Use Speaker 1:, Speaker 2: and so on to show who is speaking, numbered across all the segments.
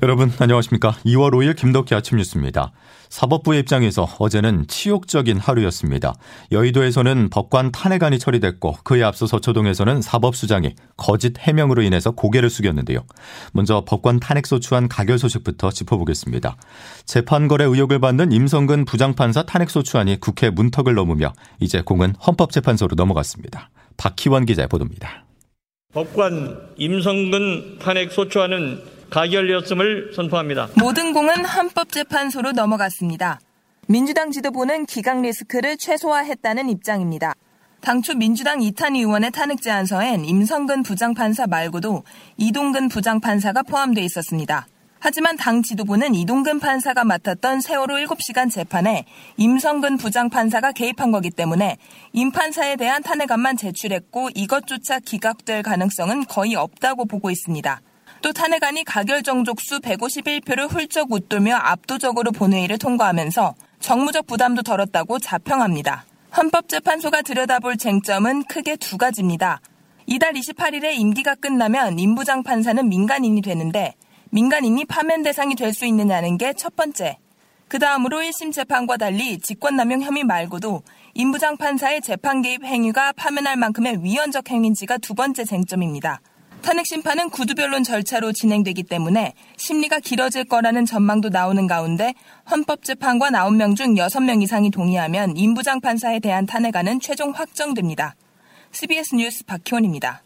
Speaker 1: 여러분 안녕하십니까? 2월 5일 김덕기 아침 뉴스입니다. 사법부의 입장에서 어제는 치욕적인 하루였습니다. 여의도에서는 법관 탄핵안이 처리됐고 그에 앞서 서초동에서는 사법수장이 거짓 해명으로 인해서 고개를 숙였는데요. 먼저 법관 탄핵 소추안 가결 소식부터 짚어보겠습니다. 재판거래 의혹을 받는 임성근 부장판사 탄핵 소추안이 국회 문턱을 넘으며 이제 공은 헌법재판소로 넘어갔습니다. 박희원 기자의 보도입니다.
Speaker 2: 법관 임성근 탄핵 소추안은 가결되었음을 선포합니다.
Speaker 3: 모든 공은 헌법재판소로 넘어갔습니다. 민주당 지도부는 기각 리스크를 최소화했다는 입장입니다. 당초 민주당 이탄 의원의 탄핵 제안서엔 임성근 부장판사 말고도 이동근 부장판사가 포함되어 있었습니다. 하지만 당 지도부는 이동근 판사가 맡았던 세월호 7시간 재판에 임성근 부장판사가 개입한 거기 때문에 임 판사에 대한 탄핵안만 제출했고 이것조차 기각될 가능성은 거의 없다고 보고 있습니다. 또 탄핵안이 가결 정족수 151표를 훌쩍 웃돌며 압도적으로 본회의를 통과하면서 정무적 부담도 덜었다고 자평합니다. 헌법재판소가 들여다볼 쟁점은 크게 두 가지입니다. 이달 28일에 임기가 끝나면 임부장 판사는 민간인이 되는데 민간인이 파면 대상이 될 수 있느냐는 게 첫 번째. 그 다음으로 1심 재판과 달리 직권남용 혐의 말고도 임부장 판사의 재판 개입 행위가 파면할 만큼의 위헌적 행위인지가 두 번째 쟁점입니다. 탄핵 심판은 구두변론 절차로 진행되기 때문에 심리가 길어질 거라는 전망도 나오는 가운데 헌법재판관 9명 중 6명 이상이 동의하면 임부장 판사에 대한 탄핵안은 최종 확정됩니다. CBS 뉴스 박희원입니다.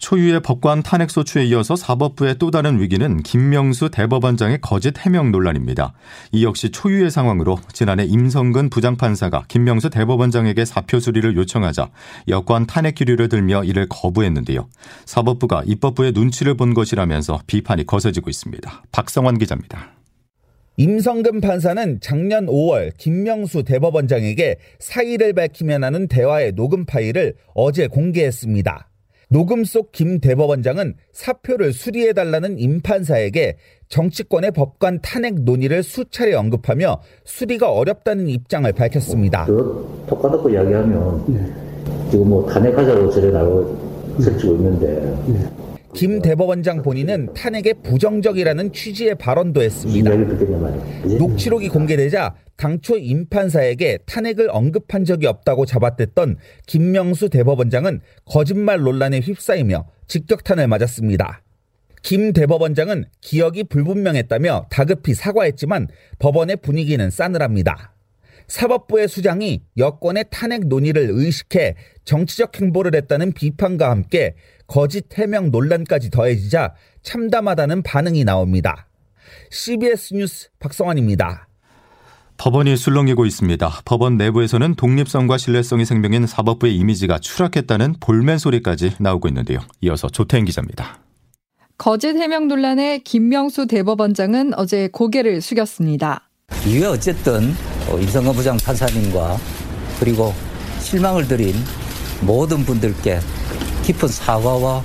Speaker 1: 초유의 법관 탄핵 소추에 이어서 사법부의 또 다른 위기는 김명수 대법원장의 거짓 해명 논란입니다. 이 역시 초유의 상황으로 지난해 임성근 부장판사가 김명수 대법원장에게 사표 수리를 요청하자 여권 탄핵 기류를 들며 이를 거부했는데요. 사법부가 입법부의 눈치를 본 것이라면서 비판이 거세지고 있습니다. 박성환 기자입니다.
Speaker 4: 임성근 판사는 작년 5월 김명수 대법원장에게 사의를 밝히면 하는 대화의 녹음 파일을 어제 공개했습니다. 녹음 속 김 대법원장은 사표를 수리해달라는 임판사에게 정치권의 법관 탄핵 논의를 수차례 언급하며 수리가 어렵다는 입장을 밝혔습니다.
Speaker 5: 톡 까놓고 이야기하면 네. 지금 뭐 탄핵하자고 저래 나고 설치고 있는데 네.
Speaker 4: 김 대법원장 본인은 탄핵에 부정적이라는 취지의 발언도 했습니다. 녹취록이 공개되자 당초 임판사에게 탄핵을 언급한 적이 없다고 잡아댔던 김명수 대법원장은 거짓말 논란에 휩싸이며 직격탄을 맞았습니다. 김 대법원장은 기억이 불분명했다며 다급히 사과했지만 법원의 분위기는 싸늘합니다. 사법부의 수장이 여권의 탄핵 논의를 의식해 정치적 행보를 했다는 비판과 함께 거짓 해명 논란까지 더해지자 참담하다는 반응이 나옵니다. CBS 뉴스 박성환입니다.
Speaker 1: 법원이 술렁이고 있습니다. 법원 내부에서는 독립성과 신뢰성이 생명인 사법부의 이미지가 추락했다는 볼멘 소리까지 나오고 있는데요. 이어서 조태인 기자입니다.
Speaker 6: 거짓 해명 논란에 김명수 대법원장은 어제 고개를 숙였습니다.
Speaker 7: 이게 어쨌든 임성근 부장 판사님과 그리고 실망을 드린 모든 분들께 깊은 사과와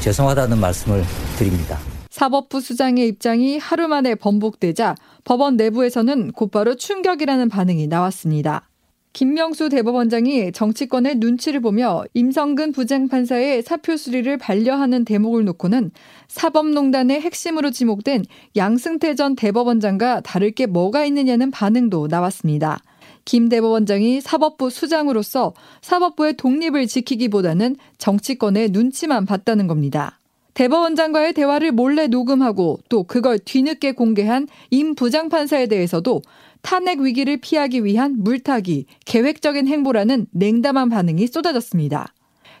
Speaker 7: 죄송하다는 말씀을 드립니다.
Speaker 6: 사법부 수장의 입장이 하루 만에 번복되자 법원 내부에서는 곧바로 충격이라는 반응이 나왔습니다. 김명수 대법원장이 정치권의 눈치를 보며 임성근 부장판사의 사표 수리를 반려하는 대목을 놓고는 사법농단의 핵심으로 지목된 양승태 전 대법원장과 다를 게 뭐가 있느냐는 반응도 나왔습니다. 김 대법원장이 사법부 수장으로서 사법부의 독립을 지키기보다는 정치권의 눈치만 봤다는 겁니다. 대법원장과의 대화를 몰래 녹음하고 또 그걸 뒤늦게 공개한 임 부장판사에 대해서도 탄핵 위기를 피하기 위한 물타기, 계획적인 행보라는 냉담한 반응이 쏟아졌습니다.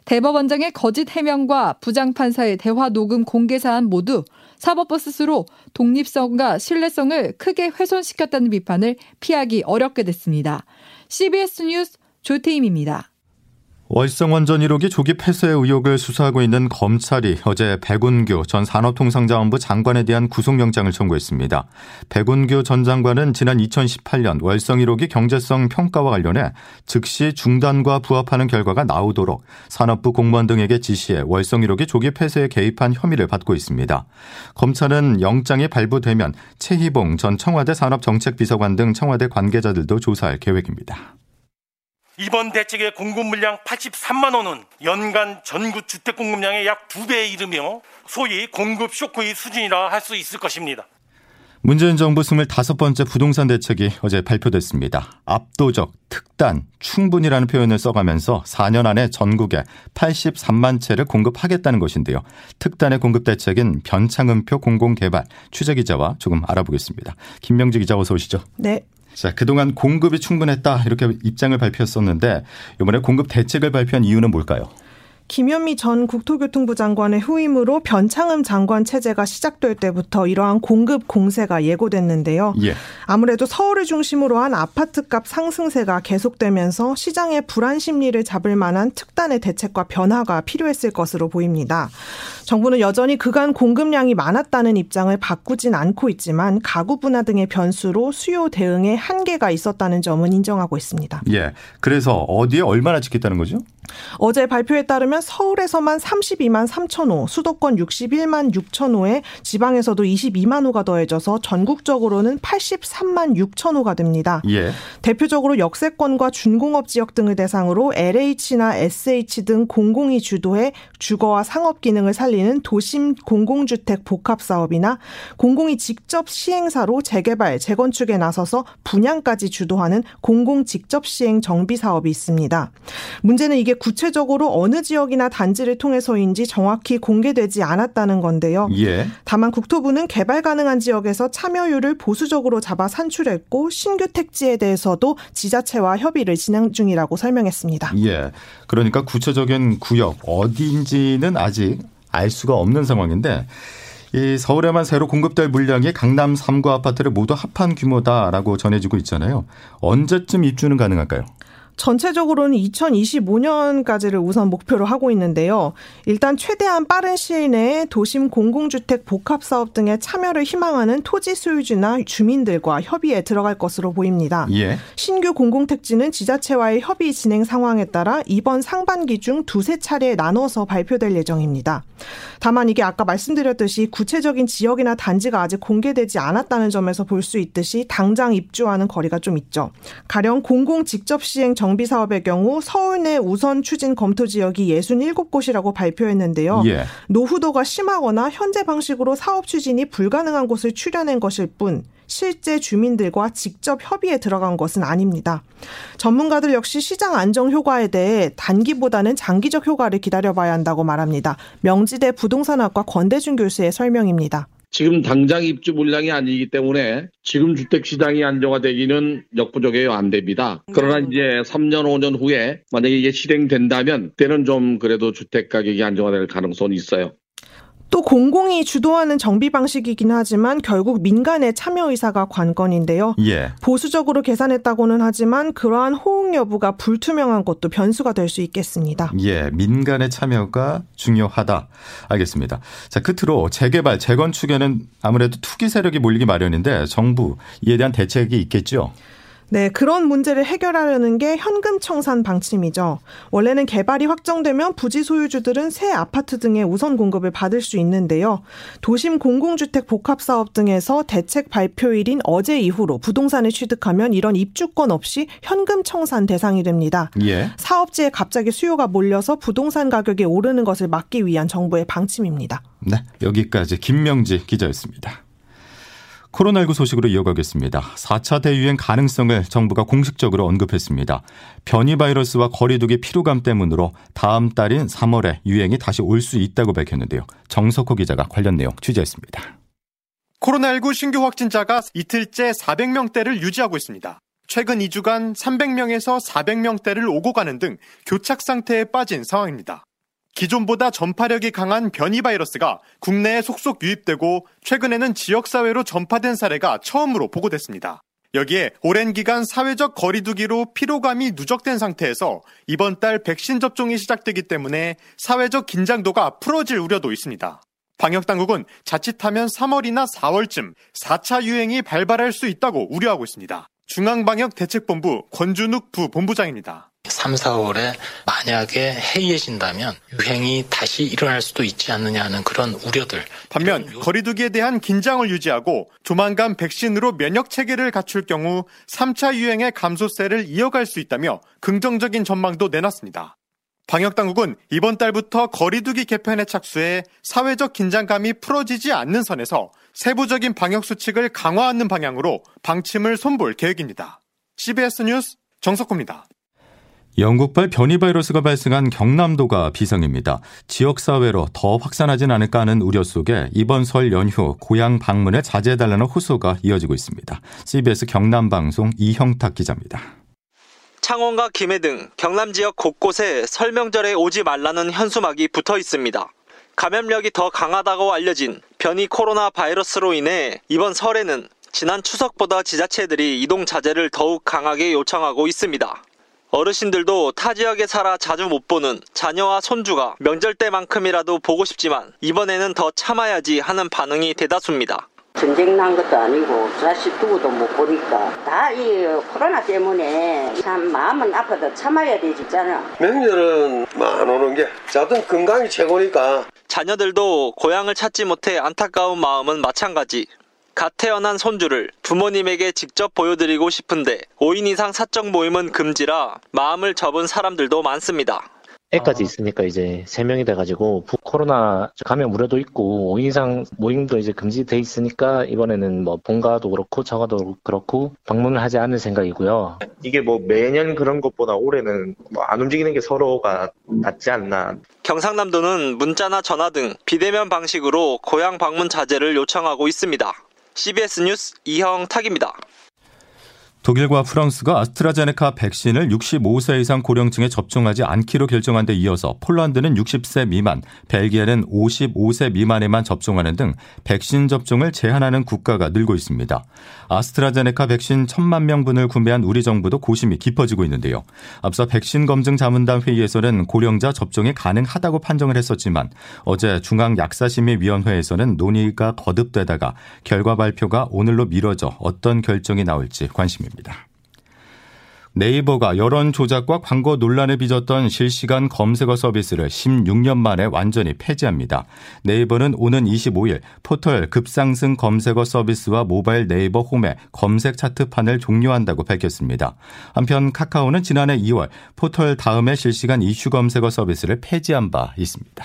Speaker 6: 대법원장의 거짓 해명과 부장판사의 대화 녹음 공개 사안 모두 사법부 스스로 독립성과 신뢰성을 크게 훼손시켰다는 비판을 피하기 어렵게 됐습니다. CBS 뉴스 조태임입니다.
Speaker 1: 월성원전 1호기 조기 폐쇄 의혹을 수사하고 있는 검찰이 어제 백운규 전 산업통상자원부 장관에 대한 구속영장을 청구했습니다. 백운규 전 장관은 지난 2018년 월성 1호기 경제성 평가와 관련해 즉시 중단과 부합하는 결과가 나오도록 산업부 공무원 등에게 지시해 월성 1호기 조기 폐쇄에 개입한 혐의를 받고 있습니다. 검찰은 영장이 발부되면 최희봉 전 청와대 산업정책비서관 등 청와대 관계자들도 조사할 계획입니다.
Speaker 8: 이번 대책의 공급 물량 83만 원은 연간 전국 주택 공급량의 약두 배에 이르며 소위 공급 쇼크의 수준이라 할 수 있을 것입니다.
Speaker 1: 문재인 정부 25번째 부동산 대책이 어제 발표됐습니다. 압도적, 특단, 충분이라는 표현을 써가면서 4년 안에 전국에 83만 채를 공급하겠다는 것인데요. 특단의 공급 대책인 변창흠표 공공개발 취재기자와 조금 알아보겠습니다. 김명지 기자 어서 오시죠.
Speaker 9: 네.
Speaker 1: 자, 그동안 공급이 충분했다 이렇게 입장을 발표했었는데 이번에 공급 대책을 발표한 이유는 뭘까요?
Speaker 9: 김현미 전 국토교통부 장관의 후임으로 변창흠 장관 체제가 시작될 때부터 이러한 공급 공세가 예고됐는데요. 예. 아무래도 서울을 중심으로 한 아파트값 상승세가 계속되면서 시장의 불안 심리를 잡을 만한 특단의 대책과 변화가 필요했을 것으로 보입니다. 정부는 여전히 그간 공급량이 많았다는 입장을 바꾸진 않고 있지만 가구 분화 등의 변수로 수요 대응에 한계가 있었다는 점은 인정하고 있습니다.
Speaker 1: 예. 그래서 어디에 얼마나 짓겠다는 거죠?
Speaker 9: 어제 발표에 따르면 서울에서만 32만 3천 호, 수도권 61만 6천 호에 지방에서도 22만 호가 더해져서 전국적으로는 83만 6천 호가 됩니다. 예. 대표적으로 역세권과 준공업 지역 등을 대상으로 LH나 SH 등 공공이 주도해 주거와 상업 기능을 살리는 도심 공공주택 복합 사업이나 공공이 직접 시행사로 재개발, 재건축에 나서서 분양까지 주도하는 공공 직접 시행 정비 사업이 있습니다. 문제는 이게 구체적으로 어느 지역이나 단지를 통해서인지 정확히 공개되지 않았다는 건데요. 예. 다만 국토부는 개발 가능한 지역에서 참여율을 보수적으로 잡아 산출했고 신규 택지에 대해서도 지자체와 협의를 진행 중이라고 설명했습니다.
Speaker 1: 예. 그러니까 구체적인 구역 어디인지는 아직 알 수가 없는 상황인데 이 서울에만 새로 공급될 물량이 강남 3구 아파트를 모두 합한 규모다라고 전해지고 있잖아요. 언제쯤 입주는 가능할까요?
Speaker 9: 전체적으로는 2025년까지를 우선 목표로 하고 있는데요. 일단 최대한 빠른 시일 내에 도심 공공주택 복합사업 등의 참여를 희망하는 토지 소유주나 주민들과 협의에 들어갈 것으로 보입니다. 예. 신규 공공택지는 지자체와의 협의 진행 상황에 따라 이번 상반기 중 두세 차례 나눠서 발표될 예정입니다. 다만 이게 아까 말씀드렸듯이 구체적인 지역이나 단지가 아직 공개되지 않았다는 점에서 볼 수 있듯이 당장 입주하는 거리가 좀 있죠. 가령 공공 직접 시행 정비 사업의 경우 서울 내 우선 추진 검토 지역이 67곳이라고 발표했는데요. 예. 노후도가 심하거나 현재 방식으로 사업 추진이 불가능한 곳을 추려낸 것일 뿐 실제 주민들과 직접 협의에 들어간 것은 아닙니다. 전문가들 역시 시장 안정 효과에 대해 단기보다는 장기적 효과를 기다려봐야 한다고 말합니다. 명지대 부동산학과 권대준 교수의 설명입니다.
Speaker 10: 지금 당장 입주 물량이 아니기 때문에 지금 주택 시장이 안정화되기는 역부족이에요. 안 됩니다. 그러나 음. 이제 3년, 5년 후에 만약에 이게 실행된다면 때는 좀 그래도 주택 가격이 안정화될 가능성이 있어요.
Speaker 9: 또 공공이 주도하는 정비 방식이긴 하지만 결국 민간의 참여 의사가 관건인데요. 예. 보수적으로 계산했다고는 하지만 그러한 호응 여부가 불투명한 것도 변수가 될 수 있겠습니다.
Speaker 1: 예, 민간의 참여가 중요하다. 알겠습니다. 자, 끝으로 재개발, 재건축에는 아무래도 투기 세력이 몰리기 마련인데 정부 이에 대한 대책이 있겠죠?
Speaker 9: 네, 그런 문제를 해결하려는 게 현금 청산 방침이죠. 원래는 개발이 확정되면 부지 소유주들은 새 아파트 등의 우선 공급을 받을 수 있는데요. 도심 공공주택 복합 사업 등에서 대책 발표일인 어제 이후로 부동산을 취득하면 이런 입주권 없이 현금 청산 대상이 됩니다. 예. 사업지에 갑자기 수요가 몰려서 부동산 가격이 오르는 것을 막기 위한 정부의 방침입니다.
Speaker 1: 네, 여기까지 김명지 기자였습니다. 코로나19 소식으로 이어가겠습니다. 4차 대유행 가능성을 정부가 공식적으로 언급했습니다. 변이 바이러스와 거리두기 피로감 때문으로 다음 달인 3월에 유행이 다시 올 수 있다고 밝혔는데요. 정석호 기자가 관련 내용 취재했습니다.
Speaker 11: 코로나19 신규 확진자가 이틀째 400명대를 유지하고 있습니다. 최근 2주간 300명에서 400명대를 오고 가는 등 교착 상태에 빠진 상황입니다. 기존보다 전파력이 강한 변이 바이러스가 국내에 속속 유입되고 최근에는 지역사회로 전파된 사례가 처음으로 보고됐습니다. 여기에 오랜 기간 사회적 거리두기로 피로감이 누적된 상태에서 이번 달 백신 접종이 시작되기 때문에 사회적 긴장도가 풀어질 우려도 있습니다. 방역당국은 자칫하면 3월이나 4월쯤 4차 유행이 발발할 수 있다고 우려하고 있습니다. 중앙방역대책본부 권준욱 부본부장입니다.
Speaker 12: 3, 4월에 만약에 해이해진다면 유행이 다시 일어날 수도 있지 않느냐 하는 그런 우려들.
Speaker 11: 반면 거리두기에 대한 긴장을 유지하고 조만간 백신으로 면역 체계를 갖출 경우 3차 유행의 감소세를 이어갈 수 있다며 긍정적인 전망도 내놨습니다. 방역당국은 이번 달부터 거리두기 개편에 착수해 사회적 긴장감이 풀어지지 않는 선에서 세부적인 방역 수칙을 강화하는 방향으로 방침을 손볼 계획입니다. CBS 뉴스 정석호입니다.
Speaker 1: 영국발 변이 바이러스가 발생한 경남도가 비상입니다. 지역사회로 더 확산하진 않을까 하는 우려 속에 이번 설 연휴 고향 방문에 자제해달라는 호소가 이어지고 있습니다. CBS 경남방송 이형탁 기자입니다.
Speaker 13: 창원과 김해 등 경남 지역 곳곳에 설명절에 오지 말라는 현수막이 붙어 있습니다. 감염력이 더 강하다고 알려진 변이 코로나 바이러스로 인해 이번 설에는 지난 추석보다 지자체들이 이동 자제를 더욱 강하게 요청하고 있습니다. 어르신들도 타 지역에 살아 자주 못 보는 자녀와 손주가 명절 때만큼이라도 보고 싶지만 이번에는 더 참아야지 하는 반응이 대다수입니다.
Speaker 14: 전쟁 난 것도 아니고 자식 두고도 못 보니까 다 이 코로나 때문에 참 마음은 아파도 참아야 되잖아.
Speaker 15: 명절은 안 오는 게 자든 건강이 최고니까.
Speaker 13: 자녀들도 고향을 찾지 못해 안타까운 마음은 마찬가지. 갓 태어난 손주를 부모님에게 직접 보여드리고 싶은데 5인 이상 사적 모임은 금지라 마음을 접은 사람들도 많습니다.
Speaker 16: 애까지 있으니까 이제 3명이 돼가지고 코로나 감염 우려도 있고 5인 이상 모임도 이제 금지돼 있으니까 이번에는 뭐 본가도 그렇고 저가도 그렇고 방문을 하지 않을 생각이고요.
Speaker 15: 이게 뭐 매년 그런 것보다 올해는 뭐 안 움직이는 게 서로가 낫지 않나.
Speaker 13: 경상남도는 문자나 전화 등 비대면 방식으로 고향 방문 자제를 요청하고 있습니다. CBS 뉴스 이형 탁입니다.
Speaker 1: 독일과 프랑스가 아스트라제네카 백신을 65세 이상 고령층에 접종하지 않기로 결정한 데 이어서 폴란드는 60세 미만, 벨기에는 55세 미만에만 접종하는 등 백신 접종을 제한하는 국가가 늘고 있습니다. 아스트라제네카 백신 1천만 명분을 구매한 우리 정부도 고심이 깊어지고 있는데요. 앞서 백신 검증 자문단 회의에서는 고령자 접종이 가능하다고 판정을 했었지만 어제 중앙약사심의위원회에서는 논의가 거듭되다가 결과 발표가 오늘로 미뤄져 어떤 결정이 나올지 관심입니다. 네이버가 여론 조작과 광고 논란을 빚었던 실시간 검색어 서비스를 16년 만에 완전히 폐지합니다. 네이버는 오는 25일 포털 급상승 검색어 서비스와 모바일 네이버 홈의 검색 차트판을 종료한다고 밝혔습니다. 한편 카카오는 지난해 2월 포털 다음에 실시간 이슈 검색어 서비스를 폐지한 바 있습니다.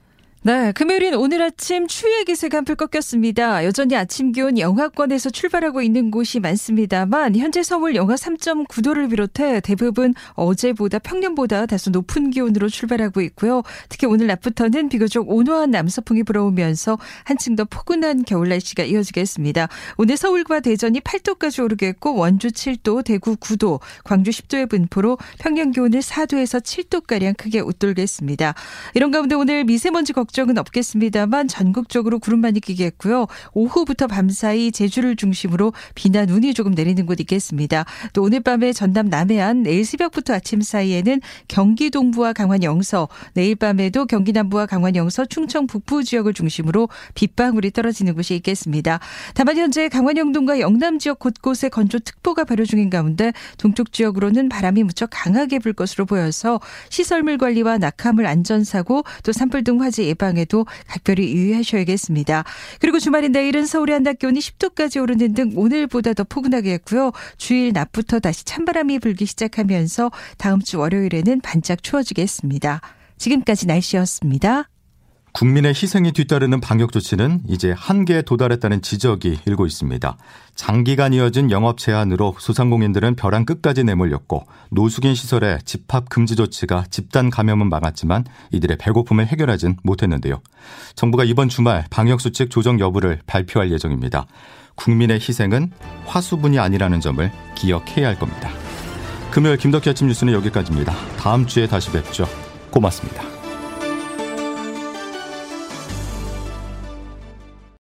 Speaker 17: 네, 금요일인 오늘 아침 추위의 기세가 한풀 꺾였습니다. 여전히 아침 기온 영하권에서 출발하고 있는 곳이 많습니다만 현재 서울 영하 3.9도를 비롯해 대부분 어제보다 평년보다 다소 높은 기온으로 출발하고 있고요. 특히 오늘 낮부터는 비교적 온화한 남서풍이 불어오면서 한층 더 포근한 겨울 날씨가 이어지겠습니다. 오늘 서울과 대전이 8도까지 오르겠고 원주 7도, 대구 9도, 광주 10도의 분포로 평년 기온을 4도에서 7도가량 크게 웃돌겠습니다. 이런 가운데 오늘 미세먼지 걱정 걱정은 없겠습니다만 전국적으로 구름만이 끼겠고요. 오후부터 밤사이 제주를 중심으로 비나 눈이 조금 내리는 곳 있겠습니다. 또 오늘 밤에 전남 남해안 내일 새벽부터 아침 사이에는 경기 동부와 강원 영서 내일 밤에도 경기 남부와 강원 영서 충청 북부 지역을 중심으로 빗방울이 떨어지는 곳이 있겠습니다. 다만 현재 강원 영동과 영남 지역 곳곳에 건조특보가 발효 중인 가운데 동쪽 지역으로는 바람이 무척 강하게 불 것으로 보여서 시설물 관리와 낙하물 안전사고 또 산불 등 화재 예방 예방에도 각별히 유의하셔야겠습니다. 그리고 주말인 내일은 서울의 한낮 기온이 10도까지 오르는 등 오늘보다 더 포근하겠고요. 주일 낮부터 다시 찬바람이 불기 시작하면서 다음 주 월요일에는 반짝 추워지겠습니다. 지금까지 날씨였습니다.
Speaker 1: 국민의 희생이 뒤따르는 방역 조치는 이제 한계에 도달했다는 지적이 일고 있습니다. 장기간 이어진 영업 제한으로 소상공인들은 벼랑 끝까지 내몰렸고 노숙인 시설의 집합 금지 조치가 집단 감염은 막았지만 이들의 배고픔을 해결하진 못했는데요. 정부가 이번 주말 방역 수칙 조정 여부를 발표할 예정입니다. 국민의 희생은 화수분이 아니라는 점을 기억해야 할 겁니다. 금요일 김덕희 아침 뉴스는 여기까지입니다. 다음 주에 다시 뵙죠. 고맙습니다.